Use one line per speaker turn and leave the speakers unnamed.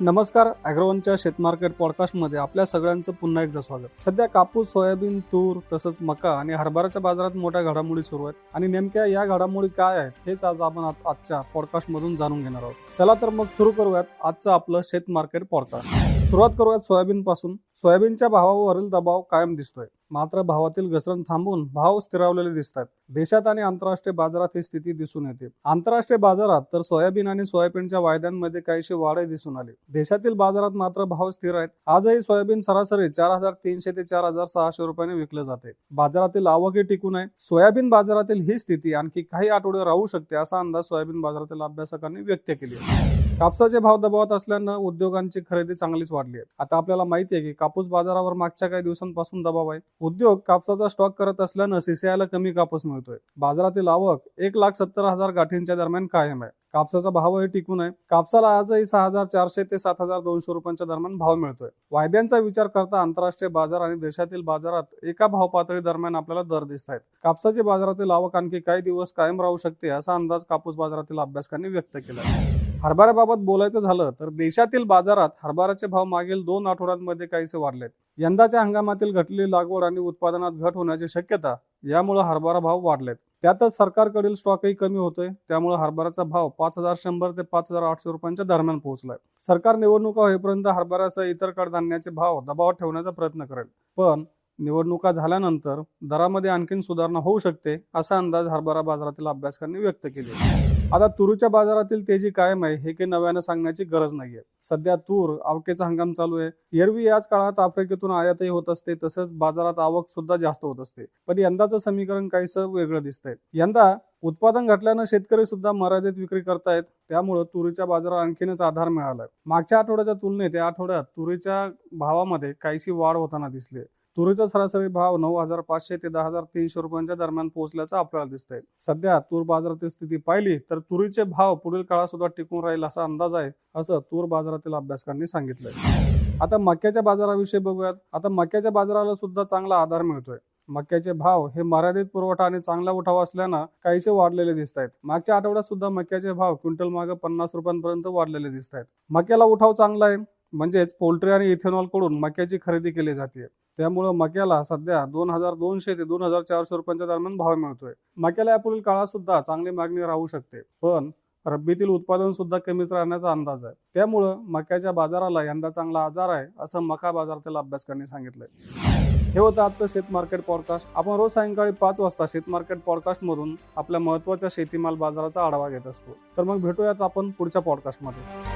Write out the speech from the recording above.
नमस्कार अॅग्रोवनच्या शेतमार्केट पॉडकास्टमध्ये आपल्या सगळ्यांचं पुन्हा एकदा स्वागत. सध्या कापूस सोयाबीन तूर तसंच मका आणि हरभराच्या बाजारात मोठ्या घडामोडी सुरू आहेत. आणि नेमक्या या घडामोडी काय आहेत हेच आज आपण आजच्या पॉडकास्टमधून जाणून घेणार आहोत. चला तर मग सुरू करूयात आजचं आपलं शेत मार्केट पॉडकास्ट. सुरुवात करूयात सोयाबीन पासून सोयाबीनच्या भावावरील दबाव कायम दिसतोय. मात्र भावातील घसरण थांबून भाव स्थिरावलेले दिसतात. देशात आणि आंतरराष्ट्रीय बाजारात ही स्थिती दिसून येते. आंतरराष्ट्रीय बाजारात तर सोयाबीन आणि सोयाबीनच्या वायद्यांमध्ये काहीशी वाढही दिसून आली. देशातील बाजारात मात्र भाव स्थिर आहेत. आजही सोयाबीन सरासरी चार हजार तीनशे ते चार हजार सहाशे रुपयाने विकले जाते. बाजारातील आवकही टिकून आहे. सोयाबीन बाजारातील ही स्थिती आणखी काही आठवडे राहू शकते असा अंदाज सोयाबीन बाजारातील अभ्यासकांनी व्यक्त केली आहे. कापसाचे भाव दबावात असल्यानं उद्योगांची खरेदी चांगलीच वाढली आहे. आता आपल्याला माहिती आहे की कापूस बाजारावर मागच्या काही दिवसांपासून दबाव आहे. उद्योग कापसाचा स्टॉक करत असल्यानं सीसीआयला कमी कापूस मिळतोय. बाजारातील आवक एक लाख सत्तर हजार गाठींच्या दरम्यान कायम आहे. कापसाचा भावही टिकून आहे. कापसाला आजही सहा हजार चारशे ते सात हजार दोनशे रुपयांच्या दरम्यान भाव मिळतोय. वायद्यांचा विचार करता आंतरराष्ट्रीय बाजार आणि देशातील बाजारात एका भाव पातळी दरम्यान आपल्याला दर दिसत आहेत. कापसाची बाजारातील आवक आणखी काही दिवस कायम राहू शकते असा अंदाज कापूस बाजारातील अभ्यासकांनी व्यक्त केला आहे. हरभऱ्याबाबत बोलायचं झालं तर देशातील बाजारात हरभऱ्याचे भाव मागील दोन आठवड्यांमध्ये काहीसे वाढलेत. यंदाच्या हंगामातील घटलेली लागवड आणि उत्पादनात घट होण्याची शक्यता यामुळे हरभरा भाव वाढलेत. त्यातच सरकारकडील स्टॉकही कमी होतोय. त्यामुळे हरभऱ्याचा भाव पाच हजार शंभर ते पाच हजार आठशे रुपयांच्या दरम्यान पोहोचलाय. सरकार निवडणुका होईपर्यंत हरभऱ्यासह इतर कडधान्याचे भाव दबावात ठेवण्याचा प्रयत्न करेल. पण निवडणुका झाल्यानंतर दरामध्ये आणखीन सुधारणा होऊ शकते असा अंदाज हरभरा बाजारातील अभ्यासकांनी व्यक्त केले. आता तुरीच्या बाजारातील तेजी कायम आहे हे काही नव्यानं सांगण्याची गरज नाहीये. सध्या तूर आवकेचा हंगाम चालू आहे. एरवी याच काळात आफ्रिकेतून आयातही होत असते तसंच बाजारात आवक सुद्धा जास्त होत असते. पण यंदाचं समीकरण काहीसं वेगळं दिसतंय. यंदा उत्पादन घटल्यानं शेतकरी सुद्धा मर्यादित विक्री करतायत त्यामुळे तुरीच्या बाजारात आणखीनच आधार मिळालाय. मागच्या आठवड्याच्या तुलनेत या आठवड्यात तुरीच्या भावामध्ये काहीशी वाढ होताना दिसली तुरीचा सरासरी भाव नऊ हजार पाचशे ते दहा हजार तीनशे रुपयांच्या दरम्यान पोहोचल्याचं आपल्याला दिसतंय. सध्या तूर बाजारातील स्थिती पाहिली तर तुरीचे भाव पुढील काळात सुद्धा टिकून राहील असा अंदाज आहे असं तूर बाजारातील अभ्यासकांनी सांगितलंय. आता मक्याच्या बाजाराविषयी बघूयात. आता मक्याच्या बाजाराला सुद्धा चांगला आधार मिळतोय. मक्याचे भाव हे मर्यादित पुरवठा आणि चांगला उठाव असल्यानं काहीसे वाढलेले दिसत आहेत मागच्या आठवड्यात सुद्धा मक्याचे भाव क्विंटल मागे पन्नास रुपयांपर्यंत वाढलेले दिसत आहेत मक्याला उठाव चांगला आहे. म्हणजेच पोल्ट्री आणि इथेनॉलकडून मक्याची खरेदी केली जाते त्यामुळं मक्याला सध्या दोन हजार दोनशे ते दोन हजार चारशे रुपयांच्या दरम्यान भाव मिळतोय. मक्याला यापुढील काळात सुद्धा चांगली मागणी राहू शकते पण रब्बीतील उत्पादन सुद्धा कमीच राहण्याचा अंदाज आहे. त्यामुळं मक्याच्या बाजाराला यंदा चांगला आजार आहे असं मका बाजारातील अभ्यासकांनी सांगितलंय. हे होतं आजचं शेत मार्केट पॉडकास्ट आपण रोज सायंकाळी पाच वाजता शेत मार्केट पॉडकास्ट मधून आपल्या महत्त्वाच्या शेतीमाल बाजाराचा आढावा घेत असतो. तर मग भेटूयात आपण पुढच्या पॉडकास्टमध्ये